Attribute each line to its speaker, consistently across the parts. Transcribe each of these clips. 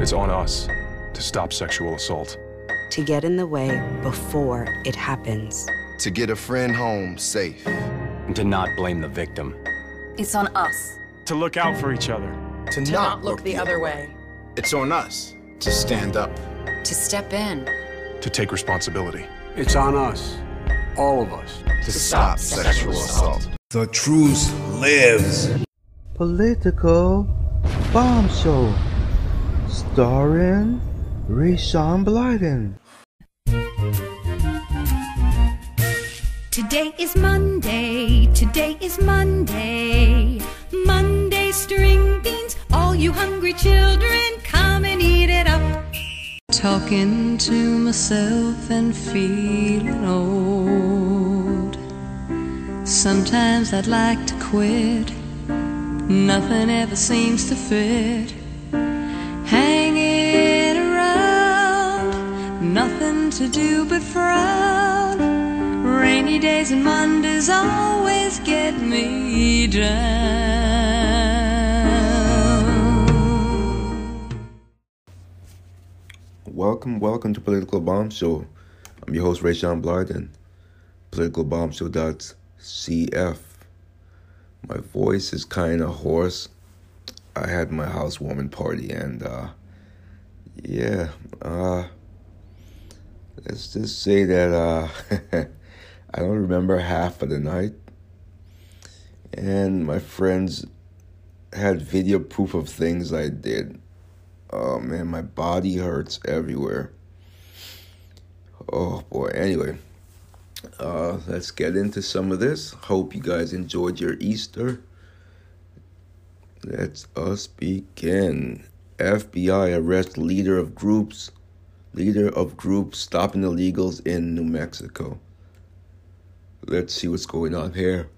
Speaker 1: It's on us to stop sexual assault.
Speaker 2: To get in the way before it happens.
Speaker 3: To get a friend home safe.
Speaker 4: And to not blame the victim.
Speaker 5: It's on us.
Speaker 1: To look out for each other.
Speaker 6: To, to not, not, look, the other way.
Speaker 7: It's on us to stand up.
Speaker 5: To step in.
Speaker 1: To take responsibility.
Speaker 8: It's on us, all of us,
Speaker 3: to, to stop, stop sexual assault.
Speaker 9: The truth lives.
Speaker 10: Political Bomb Show, starring Rayshawn Blyden.
Speaker 11: Today is Monday, today is Monday. Monday string beans, all you hungry children, come and eat it up.
Speaker 12: Talking to myself and feeling old. Sometimes I'd like to quit, nothing ever seems to fit. Hanging around, nothing to do but frown. Rainy days and Mondays always get me down.
Speaker 9: Welcome, welcome to Political Bomb Show. I'm your host, Ray Rayshawn Blyden. PoliticalBombShow.cf. My voice is kind of hoarse. I had my housewarming party and, uh, yeah, uh, let's just say that, uh, I don't remember half of the night. And my friends had video proof of things I did. Oh man, my body hurts everywhere. Oh boy. Anyway, uh, let's get into some of this. Hope you guys enjoyed your Easter. Let's us begin. FBI arrest leader of groups, leader of groups stopping illegals in New Mexico. Let's see what's going on here.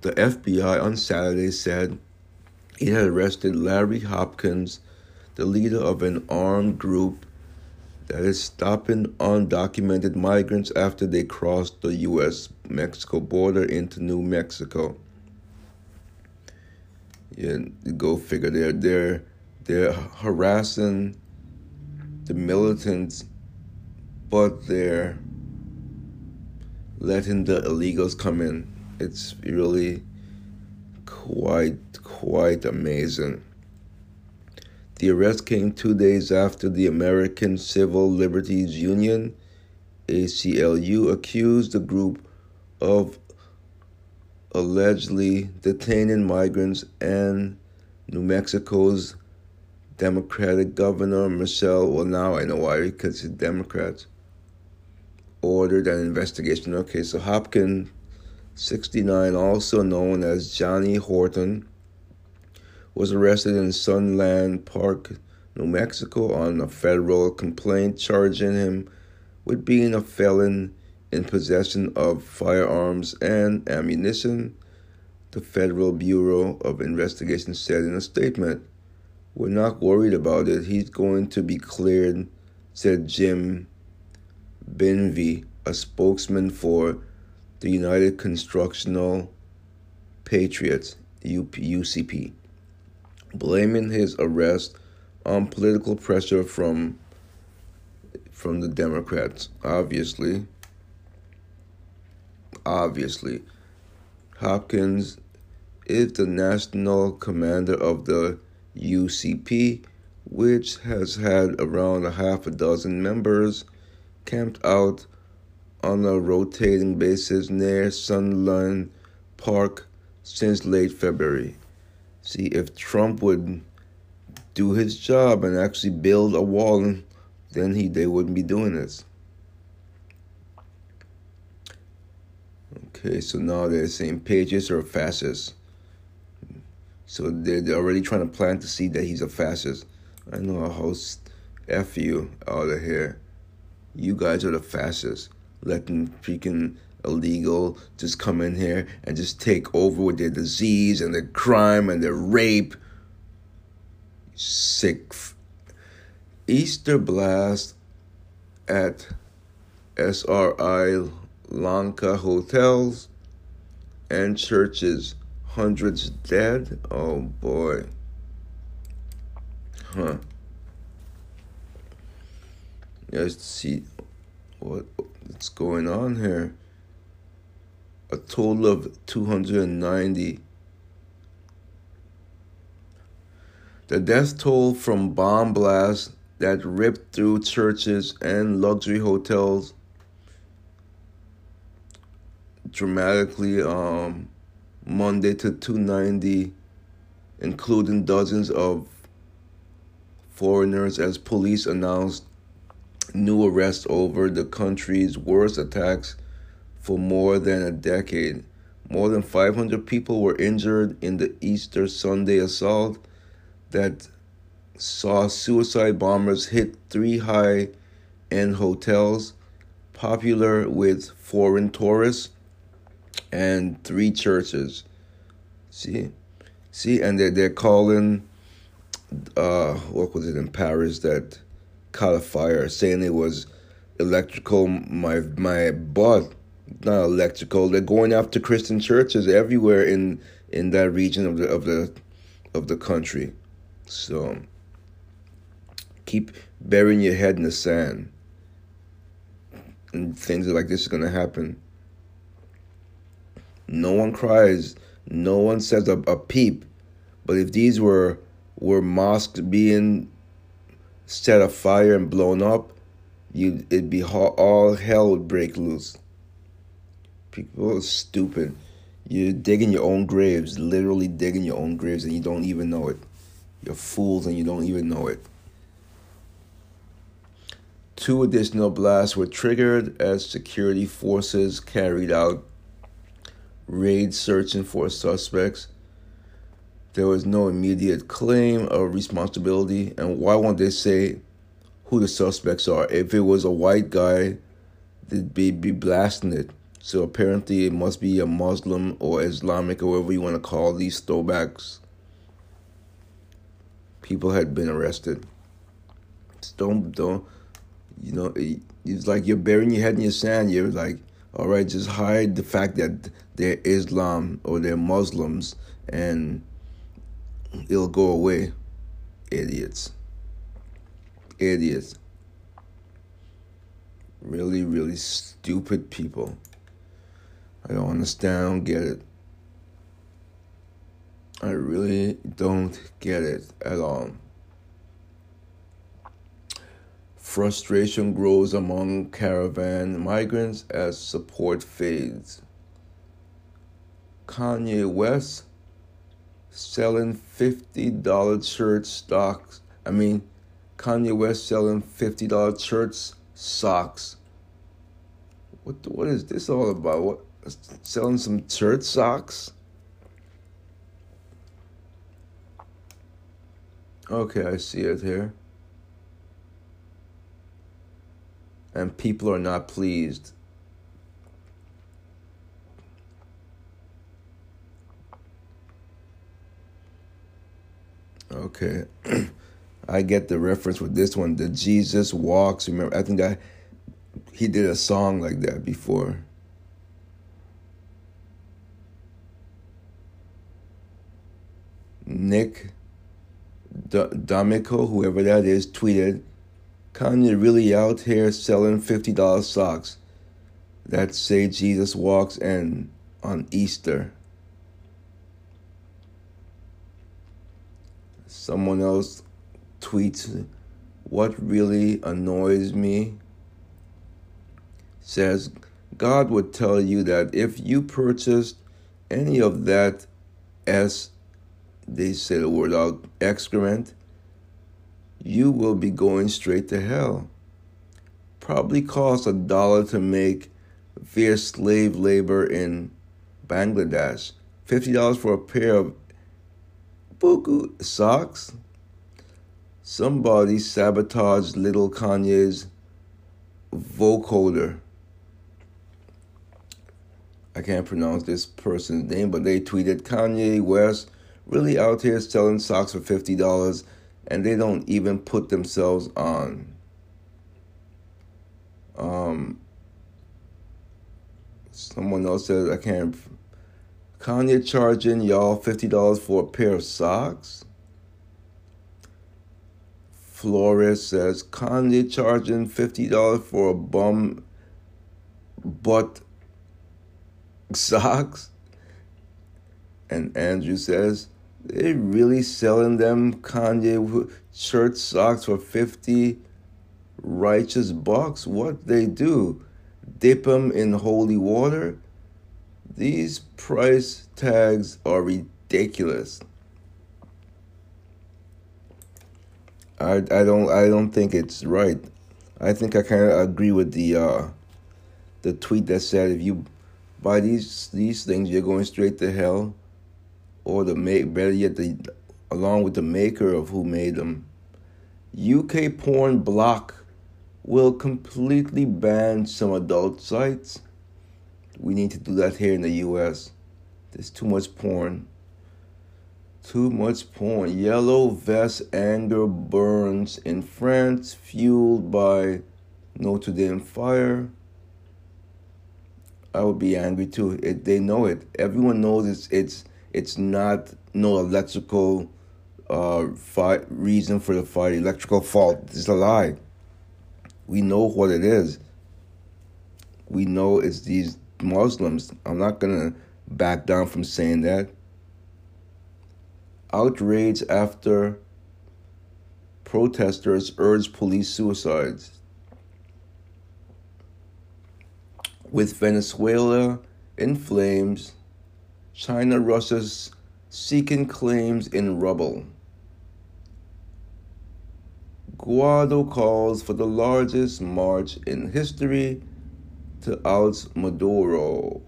Speaker 9: The FBI on Saturday said it had arrested Larry Hopkins, the leader of an armed group that is stopping undocumented migrants after they cross the U.S. Mexico border into New Mexico. Yeah, go figure. They're they're they're harassing the militants but they're letting the illegals come in. It's really quite quite amazing. The arrest came two days after the American Civil Liberties Union, ACLU, accused the group of allegedly detaining migrants and New Mexico's Democratic Governor Michelle. Well, now I know why, because he's Democrats ordered an investigation. Okay, so Hopkins, 69, also known as Johnny Horton, was arrested in Sunland Park, New Mexico, on a federal complaint charging him with being a felon in possession of firearms and ammunition. The Federal Bureau of Investigation said in a statement, We're not worried about it. He's going to be cleared, said Jim Benvie, a spokesman for the United Constitutional Patriots, UCP, blaming his arrest on political pressure from from the Democrats. Obviously, obviously, Hopkins is the national commander of the UCP, which has had around a half a dozen members camped out on a rotating basis near Sunland Park since late February. See, if Trump would do his job and actually build a wall, then he they wouldn't be doing this. Okay, so now they're saying pages are fascists. So they're, they're already trying to plant the seed that he's a fascist. I know a host F you out of here. You guys are the fascists, letting freaking illegal just come in here and just take over with their disease and their crime and their rape. Sick. Easter blast at SRI Lanka hotels and churches. Hundreds dead. Oh boy. Huh. Let's see what what's going on here. A total of 290. The death toll from bomb blasts that ripped through churches and luxury hotels dramatically um, Monday to 290, including dozens of foreigners as police announced new arrests over the country's worst attacks for more than a decade. More than 500 people were injured in the Easter Sunday assault that saw suicide bombers hit three high end hotels popular with foreign tourists and three churches. See? See, and they're, they're calling, uh, what was it in Paris that caught a fire, saying it was electrical. My, my butt, not electrical. They're going after Christian churches everywhere in, in that region of the, of the, of the country. So, keep burying your head in the sand. And things like this is going to happen. No one cries. No one says a, a peep. But if these were were mosques being set afire and blown up, you it'd be all hell would break loose. People are stupid. You're digging your own graves, literally digging your own graves, and you don't even know it. You're fools, and you don't even know it. Two additional blasts were triggered as security forces carried out raids searching for suspects. There was no immediate claim of responsibility, and why won't they say who the suspects are? If it was a white guy, they'd be, be blasting it. So apparently, it must be a Muslim or Islamic or whatever you want to call these throwbacks. People had been arrested. Don't don't you know? It's like you're burying your head in your sand. You're like, all right, just hide the fact that they're Islam or they're Muslims, and it'll go away. Idiots. Idiots. Really, really stupid people. I don't understand. Get it. I really don't get it at all. Frustration grows among caravan migrants as support fades. Kanye West selling $50 shirt stocks. I mean, Kanye West selling $50 shirts, socks. What what is this all about? What selling some shirt socks? Okay, I see it here. And people are not pleased. Okay. I get the reference with this one. The Jesus walks. Remember, I think I he did a song like that before. Nick D- D'Amico, whoever that is, tweeted, Kanye really out here selling $50 socks that say Jesus walks and on Easter. Someone else tweets, What really annoys me says, God would tell you that if you purchased any of that S, they say the word out, excrement, you will be going straight to hell. Probably cost a dollar to make via slave labor in Bangladesh. $50 for a pair of buku socks. Somebody sabotaged little Kanye's vocoder. I can't pronounce this person's name, but they tweeted Kanye West really out here selling socks for $50 and they don't even put themselves on. Um, someone else says, I can't. Kanye charging y'all $50 for a pair of socks? Flores says Kanye charging fifty dollars for a bum butt socks. And Andrew says they really selling them Kanye shirt socks for fifty righteous bucks. What they do? Dip them in holy water? These price tags are ridiculous. I, I don't I don't think it's right. I think I kind of agree with the uh, the tweet that said if you buy these these things you're going straight to hell, or the make better yet the along with the maker of who made them. UK porn block will completely ban some adult sites. We need to do that here in the US. There's too much porn. Too much porn. Yellow vest anger burns in France, fueled by Notre Dame fire. I would be angry too. It, they know it. Everyone knows it's it's it's not no electrical uh, fi- reason for the fire. Electrical fault. It's a lie. We know what it is. We know it's these Muslims. I'm not gonna back down from saying that. Outrage after protesters urge police suicides. With Venezuela in flames, China Russia's seeking claims in rubble. Guaido calls for the largest march in history to oust Maduro.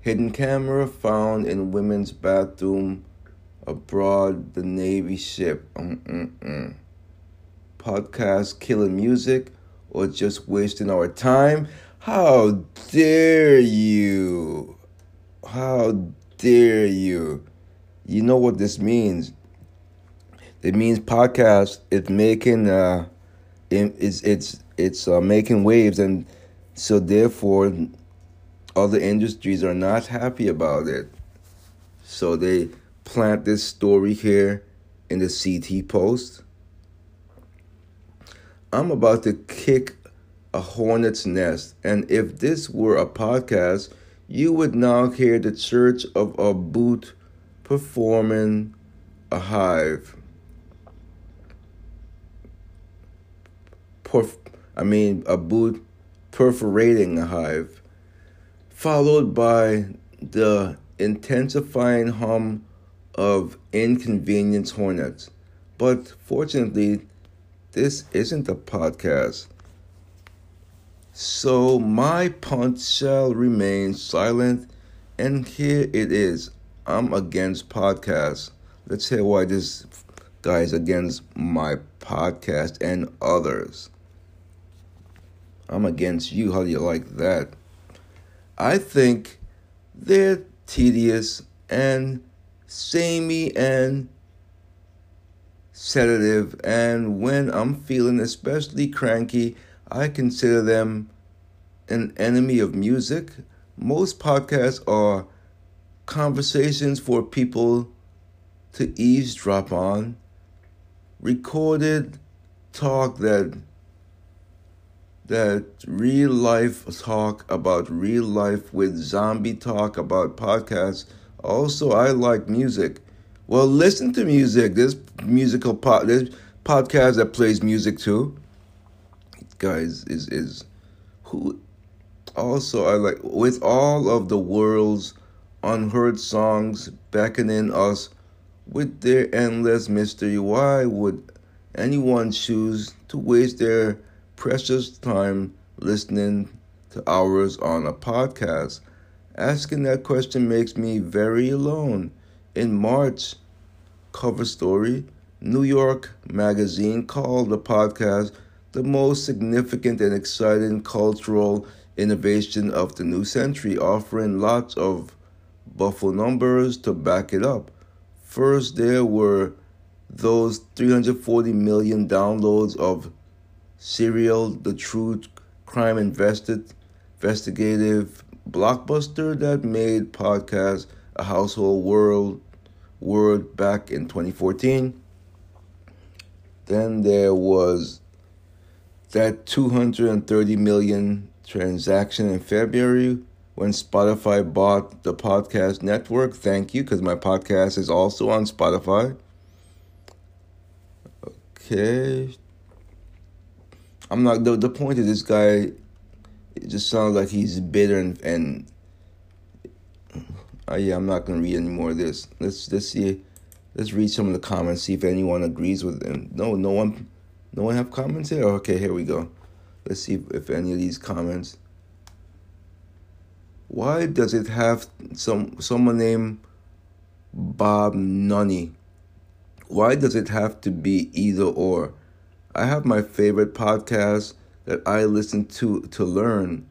Speaker 9: Hidden camera found in women's bathroom aboard the Navy ship. Mm-mm-mm. Podcast killing music or just wasting our time? How dare you? How dare you? You know what this means. It means podcast it's making uh it's it's it's uh, making waves and so therefore other industries are not happy about it. So they plant this story here in the CT post. I'm about to kick a hornet's nest and if this were a podcast you would now hear the church of a boot performing a hive. perf- I mean, a boot perforating a hive, followed by the intensifying hum of inconvenience hornets. But fortunately, this isn't a podcast. So my punt shall remain silent, and here it is. I'm against podcasts. Let's hear why this guy is against my podcast and others. I'm against you. How do you like that? I think they're tedious and samey and sedative. And when I'm feeling especially cranky, I consider them an enemy of music. Most podcasts are conversations for people to eavesdrop on, recorded talk that that real life talk about real life with zombie talk about podcasts. Also, I like music. Well, listen to music. There's musical pod. There's podcast that plays music too. Guys, is is who? Also, I like with all of the world's unheard songs beckoning us with their endless mystery. Why would anyone choose to waste their precious time listening to hours on a podcast? Asking that question makes me very alone. In March, cover story, New York Magazine called the podcast the most significant and exciting cultural innovation of the new century, offering lots of buffalo numbers to back it up. First, there were those 340 million downloads of Serial, the true crime invested, investigative blockbuster that made podcast a household world word back in 2014. Then there was that 230 million transaction in February when Spotify bought the podcast network. Thank you, because my podcast is also on Spotify. Okay. I'm not the the point of this guy it just sounds like he's bitter and, and uh, yeah, I'm not gonna read any more of this. Let's let's see let's read some of the comments, see if anyone agrees with them. No, no one no one have comments here? Okay, here we go. Let's see if, any of these comments. Why does it have some someone named Bob Nunny? Why does it have to be either or? I have my favorite podcast that I listen to to learn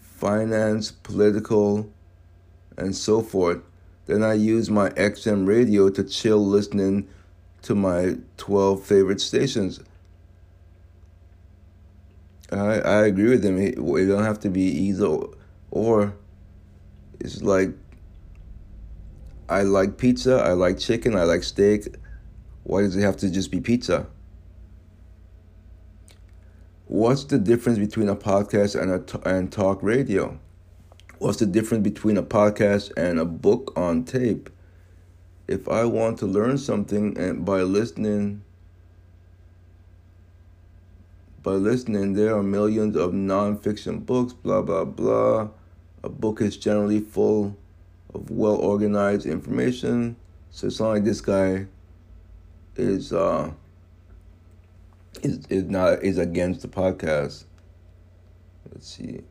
Speaker 9: finance, political, and so forth. Then I use my XM radio to chill listening to my 12 favorite stations. I, I agree with him. It, it don't have to be either or. It's like I like pizza, I like chicken, I like steak. Why does it have to just be pizza? What's the difference between a podcast and a t- and talk radio? What's the difference between a podcast and a book on tape? If I want to learn something and by listening by listening there are millions of nonfiction books, blah blah blah. A book is generally full of well organized information. So it's not like this guy is uh is is not is against the podcast. Let's see.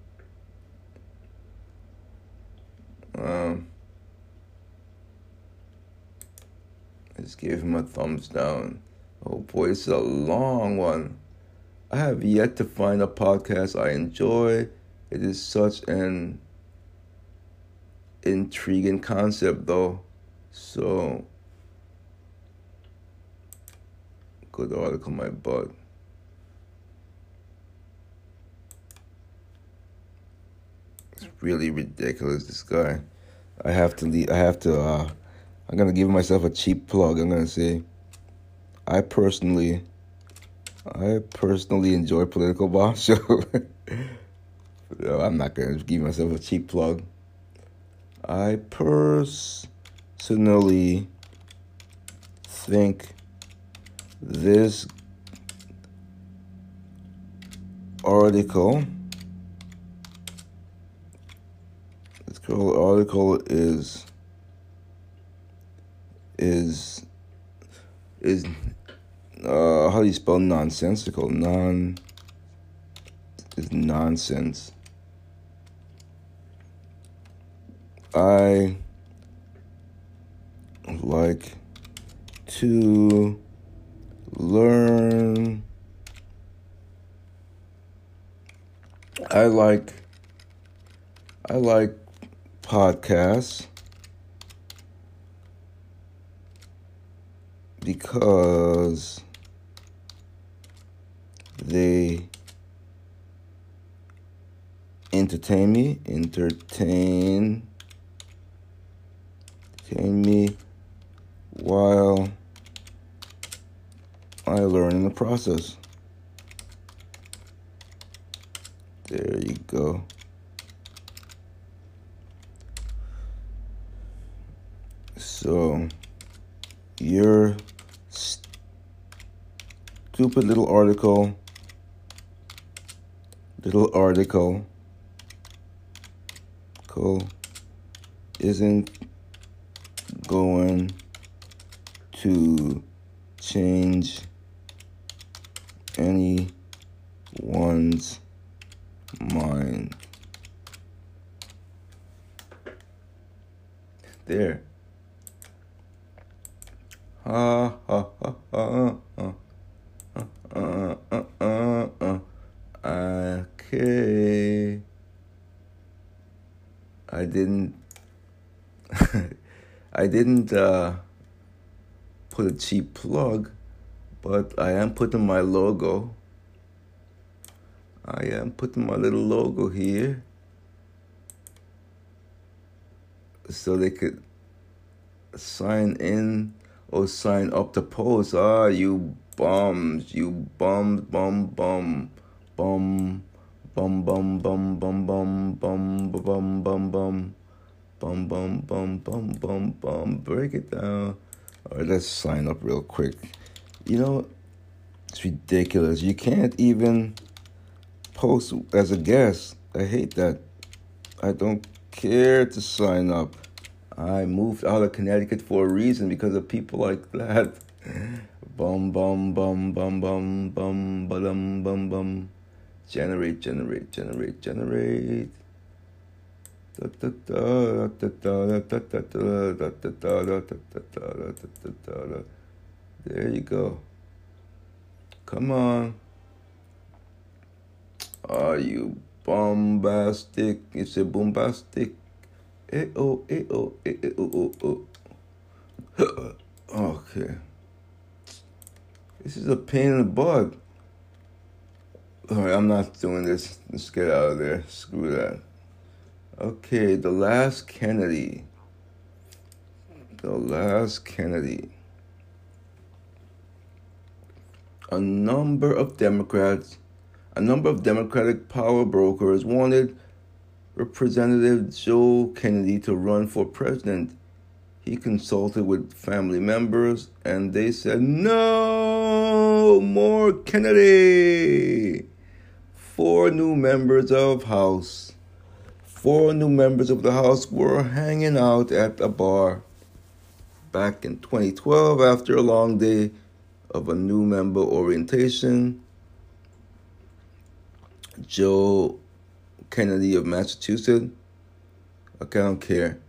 Speaker 9: Um just gave him a thumbs down. Oh boy, it's a long one. I have yet to find a podcast I enjoy. It is such an intriguing concept though. So good article my butt. It's really ridiculous this guy. I have to leave, I have to uh I'm gonna give myself a cheap plug. I'm gonna say I personally I personally enjoy political bomb show. I'm not gonna give myself a cheap plug. I personally think this article this article is is is uh how do you spell nonsensical non is nonsense I like to learn. I like I like podcasts because they entertain me, entertain entertain me while I learn in the process. There you go. So, your stupid little article, little article, cool, isn't going to change anyone's mind. There. Ha ha ha ha. ha. Uh, uh, uh, uh. Okay. I didn't. I didn't uh, put a cheap plug, but I am putting my logo. I am putting my little logo here so they could sign in or sign up to post. Ah, you bums, you bums, bum, bum, bum, bum, bum, bum, bum, bum, bum, bum, bum, bum, bum, bum, bum, bum, bum, bum. Bum break it down. All right, let's sign up real quick. You know, it's ridiculous. You can't even post as a guest. I hate that. I don't care to sign up. I moved out of Connecticut for a reason because of people like that. Bum bum bum bum bum bum bum bum bum. Generate, generate, generate, generate. There you go. Come on. Are you bombastic? It's a bombastic. Eh oh, eh oh, eh oh, oh, oh. Okay. This is a pain in the butt. Alright, I'm not doing this. Let's get out of there. Screw that. Okay, the last Kennedy. The last Kennedy. A number of Democrats, a number of Democratic power brokers wanted Representative Joe Kennedy to run for president. He consulted with family members and they said, No more Kennedy. Four new members of House. Four new members of the House were hanging out at a bar back in 2012 after a long day of a new member orientation. Joe Kennedy of Massachusetts. Okay, I don't care.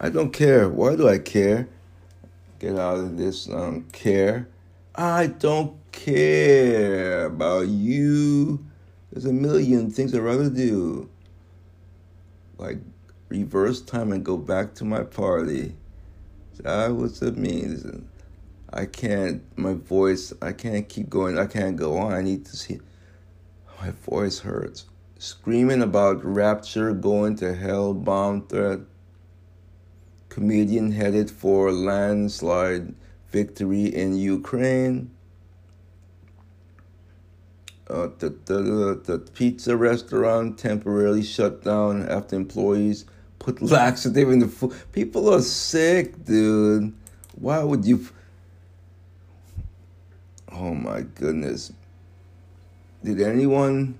Speaker 9: I don't care. Why do I care? Get out of this. I don't care. I don't care about you. There's a million things I'd rather do. Like reverse time and go back to my party. That what it means. I can't, my voice, I can't keep going. I can't go on. I need to see. My voice hurts screaming about rapture, going to hell, bomb threat. Comedian headed for landslide victory in Ukraine. Uh, the, the, the pizza restaurant temporarily shut down after employees put laxative in the food. People are sick, dude. Why would you? Oh my goodness. Did anyone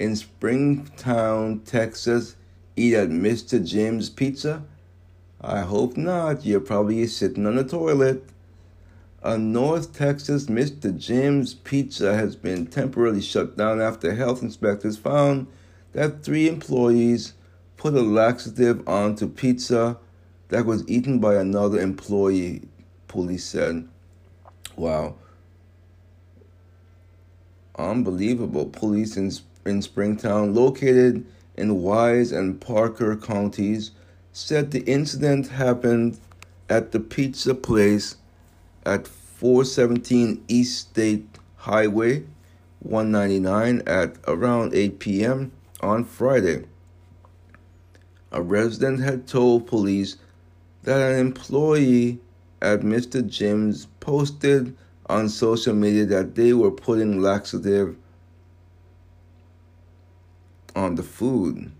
Speaker 9: in Springtown, Texas, eat at Mr. Jim's Pizza? I hope not. You're probably sitting on the toilet. A North Texas Mr. Jim's Pizza has been temporarily shut down after health inspectors found that three employees put a laxative onto pizza that was eaten by another employee, police said. Wow. Unbelievable. Police in in Springtown, located in Wise and Parker counties, said the incident happened at the pizza place at 417 East State Highway 199 at around 8 p.m. on Friday. A resident had told police that an employee at Mr. Jim's posted on social media that they were putting laxative on the food.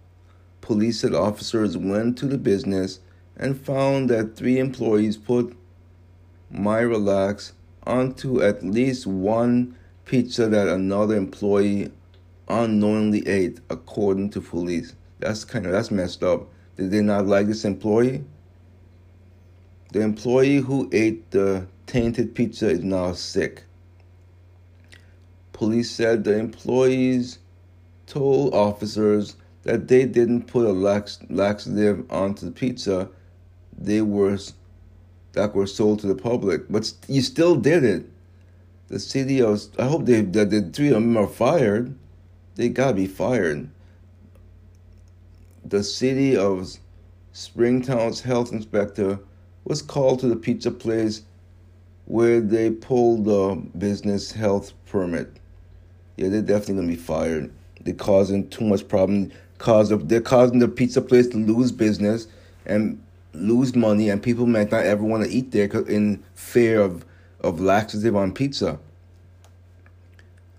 Speaker 9: Police said officers went to the business and found that three employees put Miralax onto at least one pizza that another employee unknowingly ate, according to police. That's kind of that's messed up. Did they not like this employee? The employee who ate the tainted pizza is now sick. Police said the employees told officers that they didn't put a lax, laxative onto the pizza they were that were sold to the public, but you still did it. The city of I hope they that the three of them are fired. They gotta be fired. The city of Springtown's health inspector was called to the pizza place where they pulled the business health permit. Yeah, they're definitely gonna be fired. They're causing too much problem. Cause they're causing the pizza place to lose business and lose money, and people might not ever want to eat there in fear of of laxative on pizza.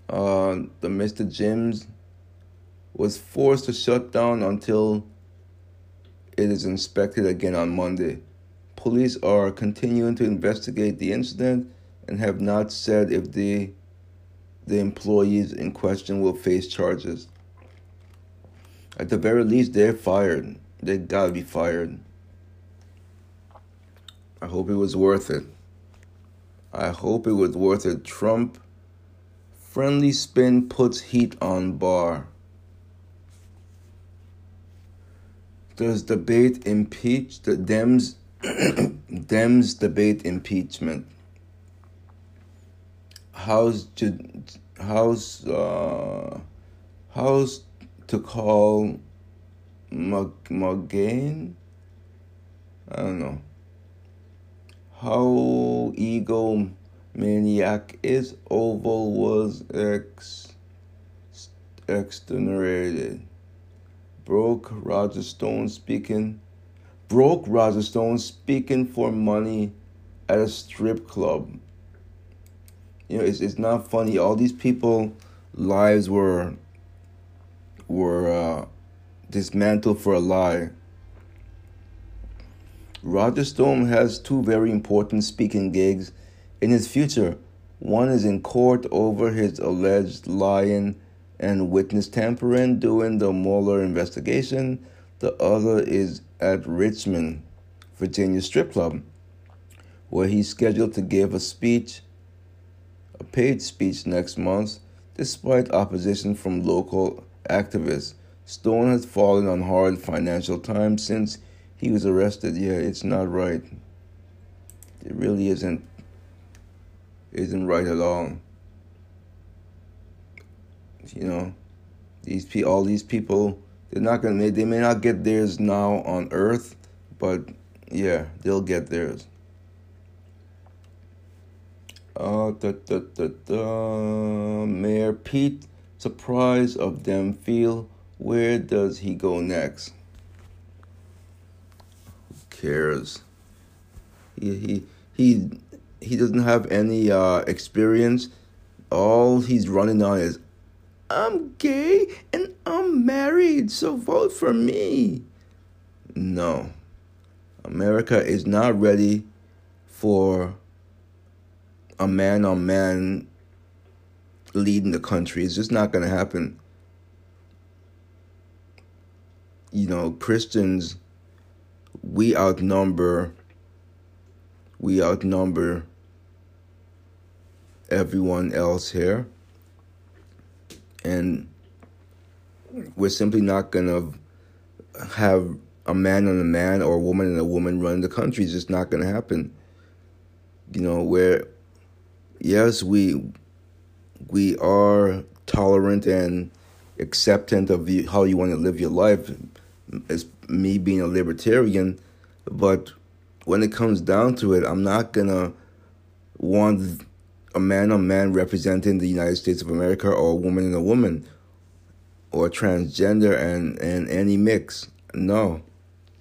Speaker 9: Uh, the Mr. Jim's was forced to shut down until it is inspected again on Monday. Police are continuing to investigate the incident and have not said if the the employees in question will face charges. At the very least, they're fired. They gotta be fired. I hope it was worth it. I hope it was worth it. Trump friendly spin puts heat on Barr. Does debate impeach the Dems? Dems debate impeachment. How's how's uh, how's to call McGain? I don't know. How ego maniac is Oval was ex exonerated. Broke Roger Stone speaking. Broke Roger Stone speaking for money at a strip club. You know, it's it's not funny. All these people lives were were uh, dismantled for a lie. Roger Stone has two very important speaking gigs in his future. One is in court over his alleged lying and witness tampering during the Mueller investigation. The other is at Richmond, Virginia strip club, where he's scheduled to give a speech, a paid speech next month, despite opposition from local activists. Stone has fallen on hard financial times since he was arrested. Yeah, it's not right. It really isn't isn't right at all. You know, these pe- all these people, they're not gonna they may not get theirs now on Earth, but yeah, they'll get theirs. Uh, da, da, da, da. Mayor Pete, surprise of them feel. Where does he go next? Who cares? He he he he doesn't have any uh, experience. All he's running on is, I'm gay and I'm married, so vote for me. No. America is not ready for a man on man leading the country. It's just not going to happen. You know, Christians, we outnumber we outnumber everyone else here. And we're simply not going to have a man and a man or a woman and a woman run the country. It's just not going to happen. You know, where, yes, we we are tolerant and acceptant of you, how you want to live your life. As me being a libertarian, but when it comes down to it, I'm not gonna want a man on man representing the United States of America or a woman and a woman or transgender and, and any mix. No,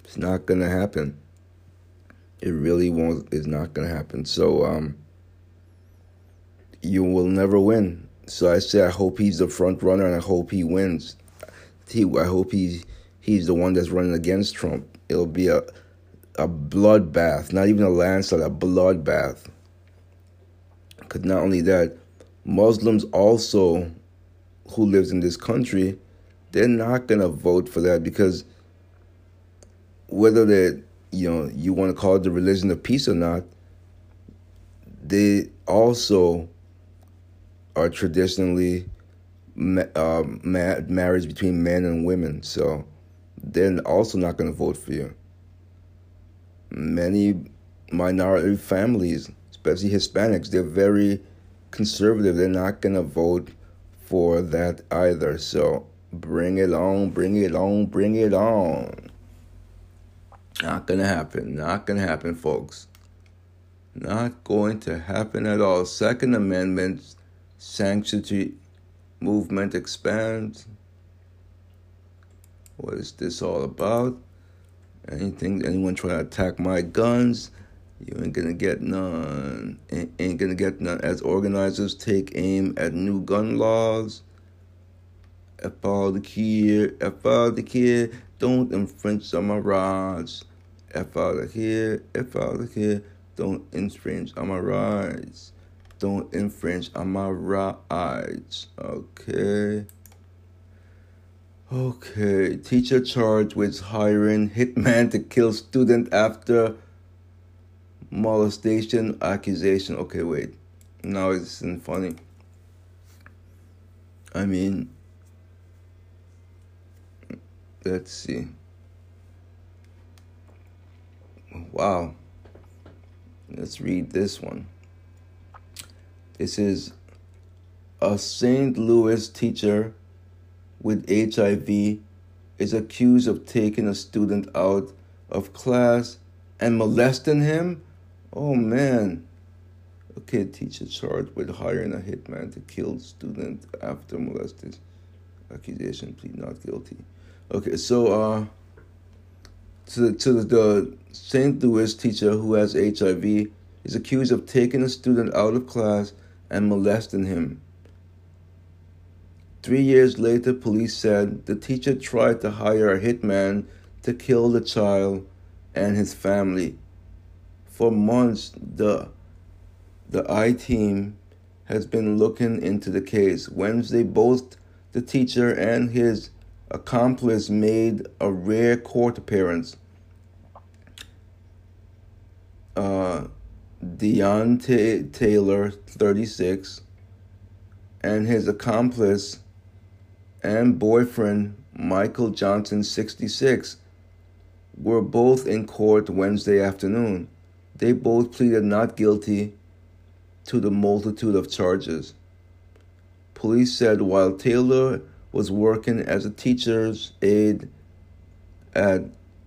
Speaker 9: it's not gonna happen. It really won't it's not gonna happen. So um you will never win. So I say I hope he's the front runner and I hope he wins. He I hope he he's the one that's running against Trump. It'll be a a bloodbath, not even a landslide, a bloodbath. Because not only that, Muslims also who lives in this country, they're not gonna vote for that because whether they you know you want to call it the religion of peace or not, they also are traditionally uh, marriage between men and women, so they're also not going to vote for you many minority families, especially Hispanics, they're very conservative. They're not going to vote for that either. So bring it on, bring it on, bring it on. Not going to happen. Not going to happen, folks. Not going to happen at all. Second Amendment sanctity movement expands. What is this all about? anything, anyone trying to attack my guns, You ain't gonna get none. Ain't, gonna get none. As organizers take aim at new gun laws. F all the kid, F all the kid, don't infringe on my rights. F all the kid, F all the kid, don't infringe on my rights. Don't infringe on my rights. Okay. Okay. Teacher charged with hiring hitman to kill student after molestation accusation. Okay, wait. Now it isn't funny. I mean, let's see. Wow. Let's read this one. This is a St. Louis teacher with HIV is accused of taking a student out of class and molesting him. Oh man. A kid teacher charged with hiring a hitman to kill student after molested accusation, plead not guilty. Okay, so uh to the, to the St. Louis teacher who has HIV is accused of taking a student out of class and molesting him. Three years later, police said the teacher tried to hire a hitman to kill the child and his family. For months, the the I team has been looking into the case. Wednesday, both the teacher and his accomplice made a rare court appearance. Uh, Deontay Taylor, 36, and his accomplice and boyfriend, Michael Johnson, 66, were both in court Wednesday afternoon. They both pleaded not guilty to the multitude of charges. Police said while Taylor was working as a teacher's aide at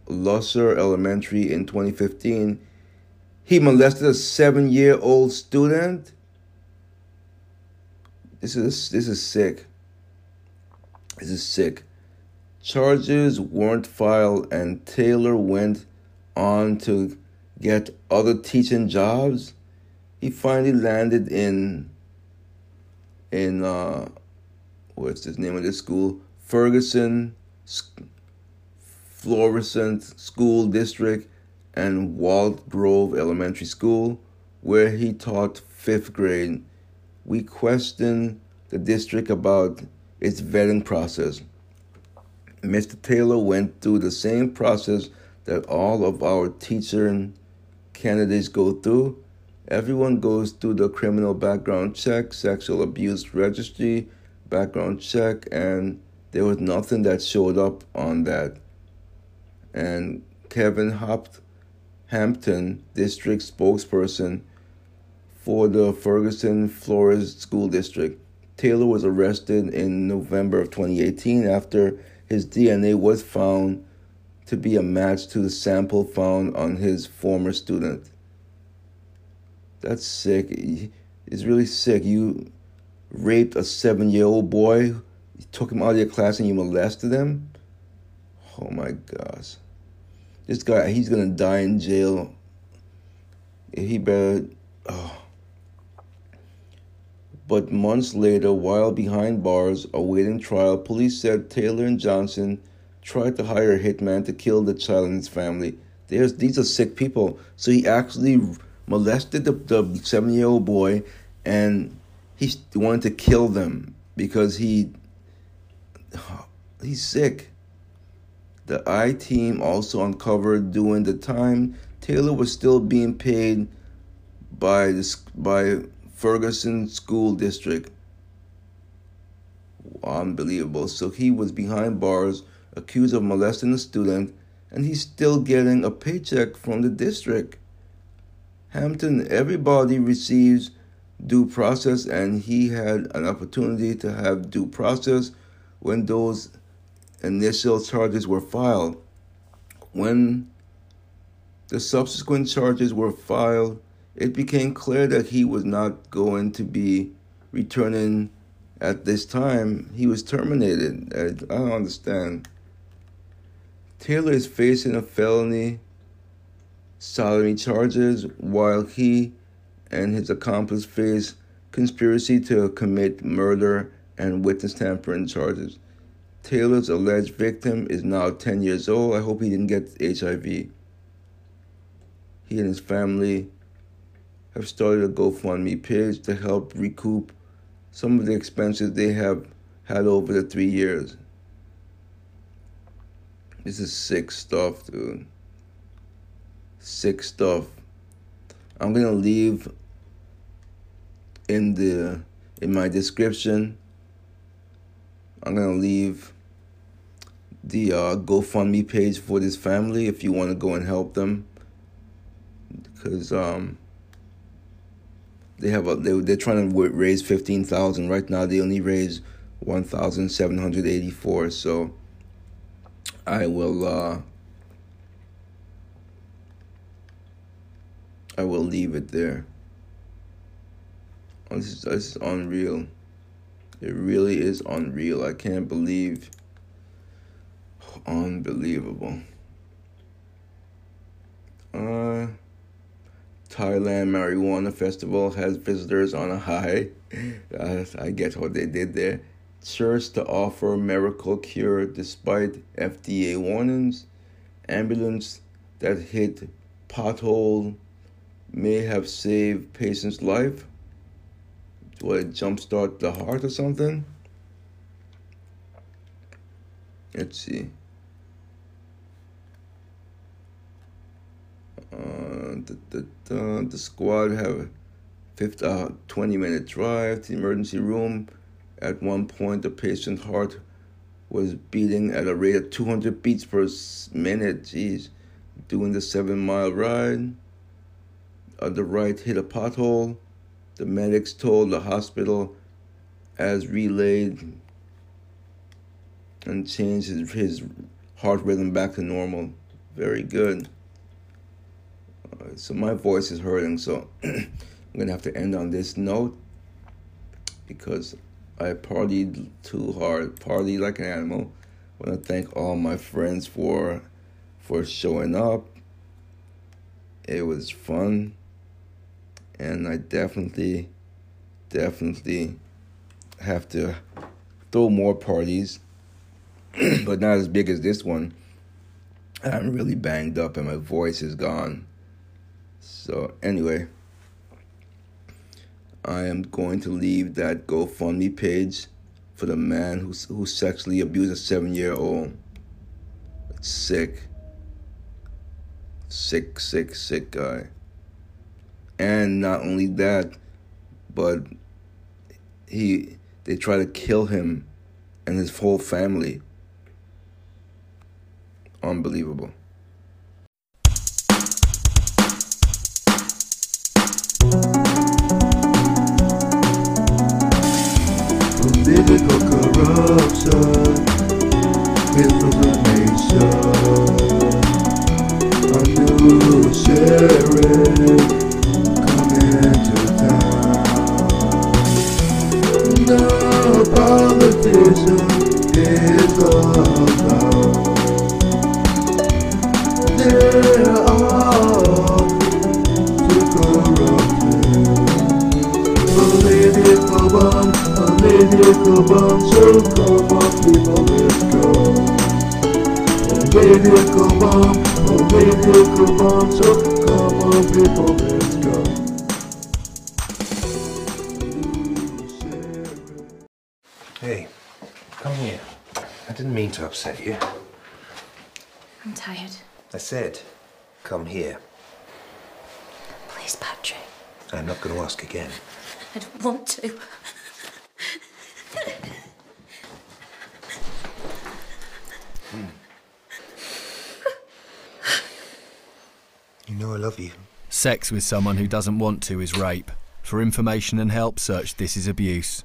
Speaker 9: Lusser Elementary in 2015, he molested a seven year old student. This is this is sick. This is sick. Charges weren't filed and Taylor went on to get other teaching jobs. He finally landed in in uh what's the name of this school? Ferguson Florissant School District and Walnut Grove Elementary School, where he taught fifth grade. We questioned the district about its vetting process. Mr. Taylor went through the same process that all of our teaching candidates go through. Everyone goes through the criminal background check, sexual abuse registry, background check, and there was nothing that showed up on that. And Kevin Hopt Hampton district spokesperson for the Ferguson Florissant School District. Taylor was arrested in November of 2018 after his DNA was found to be a match to the sample found on his former student. That's sick. It's really sick. You raped a seven year old boy, you took him out of your class, and you molested him? Oh my gosh. This guy, he's gonna die in jail. He better. Oh. But months later, while behind bars awaiting trial, police said Taylor and Johnson tried to hire a hitman to kill the child and his family. There's these are sick people. So he actually molested the, the seven year old boy and he wanted to kill them because he he's sick. The I team also uncovered during the time Taylor was still being paid by this by Ferguson School District. Unbelievable. So he was behind bars, accused of molesting a student, and he's still getting a paycheck from the district. Hampton, everybody receives due process, and he had an opportunity to have due process when those initial charges were filed. When the subsequent charges were filed, it became clear that he was not going to be returning at this time. He was terminated. I, don't understand. Taylor is facing a felony sodomy charges, while he and his accomplice face conspiracy to commit murder and witness tampering charges. Taylor's alleged victim is now 10 years old. I hope he didn't get HIV. He and his family have started a GoFundMe page to help recoup some of the expenses they have had over the three years. This is sick stuff, dude. Sick stuff. I'm gonna leave in the in my description. I'm gonna leave the uh, GoFundMe page for this family if you want to go and help them, because um, they have a they they're trying to raise fifteen thousand right now. They only raise one thousand seven hundred eighty four. So I will uh, I will leave it there. This is, this is unreal. It really is unreal. I can't believe. Unbelievable. Uh, Thailand Marijuana Festival has visitors on a high. Uh, I get what they did there. Church to offer miracle cure despite FDA warnings. Ambulance that hit pothole may have saved patient's life. Do I jumpstart the heart or something? Let's see. Uh, the, the, the, squad have a 50, uh, 20 minute drive to the emergency room. At one point, the patient's heart was beating at a rate of 200 beats per minute. Jeez. Doing the seven mile ride. On the right, hit a pothole. The medics told the hospital as relayed and changed his, his heart rhythm back to normal. Very good. So my voice is hurting, so I'm gonna have to end on this note because I partied too hard, partied like an animal. I want to thank all my friends for for showing up. It was fun and I definitely, definitely have to throw more parties, but not as big as this one. I'm really banged up and my voice is gone. So, anyway, I am going to leave that GoFundMe page for the man who, who sexually abused a seven year old. Sick. Sick, sick, sick guy. And not only that, but he they try to kill him and his whole family. Unbelievable.
Speaker 13: With someone who doesn't want to is rape. For information and help, search This Is Abuse.